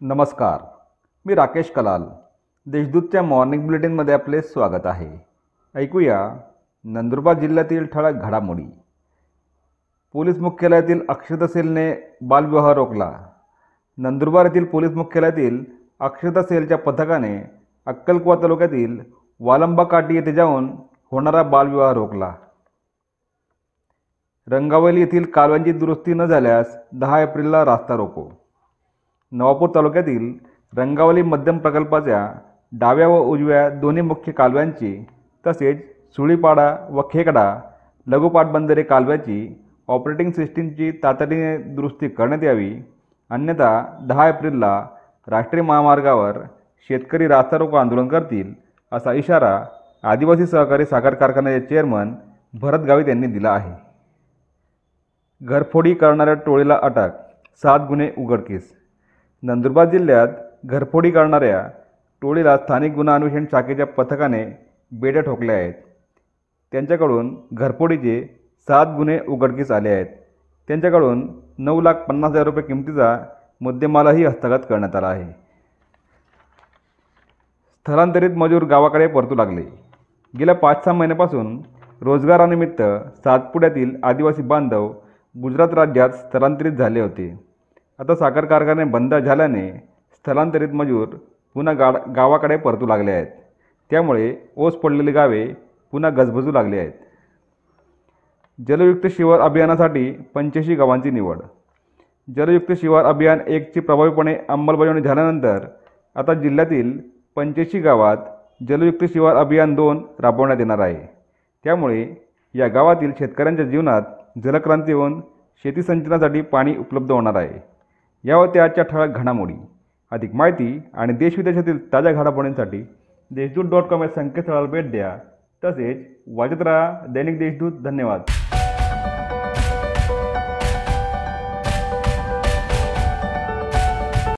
नमस्कार मी राकेश कलाल. देशदूतच्या मॉर्निंग बुलेटिनमध्ये आपले स्वागत आहे. ऐकूया नंदुरबार जिल्ह्यातील ठळक घडामोडी. पोलीस मुख्यालयातील अक्षता सेलने बालविवाह रोखला. नंदुरबार येथील पोलीस मुख्यालयातील अक्षता सेलच्या पथकाने अक्कलकुवा तालुक्यातील वालंबा काठी येथे जाऊन होणारा बालविवाह रोखला. रंगावली येथील कालव्यांची दुरुस्ती न झाल्यास दहा एप्रिलला रास्ता रोको. नवापूर तालुक्यातील रंगावली मध्यम प्रकल्पाच्या डाव्या व उजव्या दोन्ही मुख्य कालव्यांची तसेच सुळीपाडा व खेकडा लघुपाटबंदरे कालव्याची ऑपरेटिंग सिस्टीमची तातडीने दुरुस्ती करण्यात यावी. अन्यथा दहा एप्रिलला राष्ट्रीय महामार्गावर शेतकरी रास्ता रोको आंदोलन करतील असा इशारा आदिवासी सहकारी साखर कारखान्याचे चेअरमन भरत गावित यांनी दिला आहे. घरफोडी करणाऱ्या टोळीला अटक सात गुन्हे उघडकीस. नंदुरबार जिल्ह्यात घरफोडी करणाऱ्या टोळीला स्थानिक गुन्हा अन्वेषण शाखेच्या पथकाने बेड्या ठोकल्या आहेत. त्यांच्याकडून घरफोडीचे सात गुन्हे उघडकीस आले आहेत. त्यांच्याकडून नऊ लाख पन्नास हजार रुपये किमतीचा मुद्देमालाही हस्तगत करण्यात आला आहे. स्थलांतरित मजूर गावाकडे परतू लागले. गेल्या पाच सहा महिन्यापासून रोजगारानिमित्त सातपुड्यातील आदिवासी बांधव गुजरात राज्यात स्थलांतरित झाले होते. आता साखर कारखाने बंद झाल्याने स्थलांतरित मजूर पुन्हा गाड गावाकडे परतू लागले आहेत. त्यामुळे ओस पडलेली गावे पुन्हा गजबजू लागली आहेत. जलयुक्त शिवार अभियानासाठी पंच्याऐंशी गावांची निवड. जलयुक्त शिवार अभियान एकची प्रभावीपणे अंमलबजावणी झाल्यानंतर आता जिल्ह्यातील पंच्याऐंशी गावात जलयुक्त शिवार अभियान दोन राबवण्यात येणार आहे. त्यामुळे या गावातील शेतकऱ्यांच्या जीवनात जलक्रांती होऊन शेती सिंचनासाठी पाणी उपलब्ध होणार आहे. यावर होत्या आजच्या ठळक घडामोडी. अधिक माहिती आणि देशविदेशातील ताज्या घडामोडींसाठी देशदूत डॉट कॉम या संकेतस्थळाला भेट द्या. तसेच वाजत राहा दैनिक देशदूत. धन्यवाद.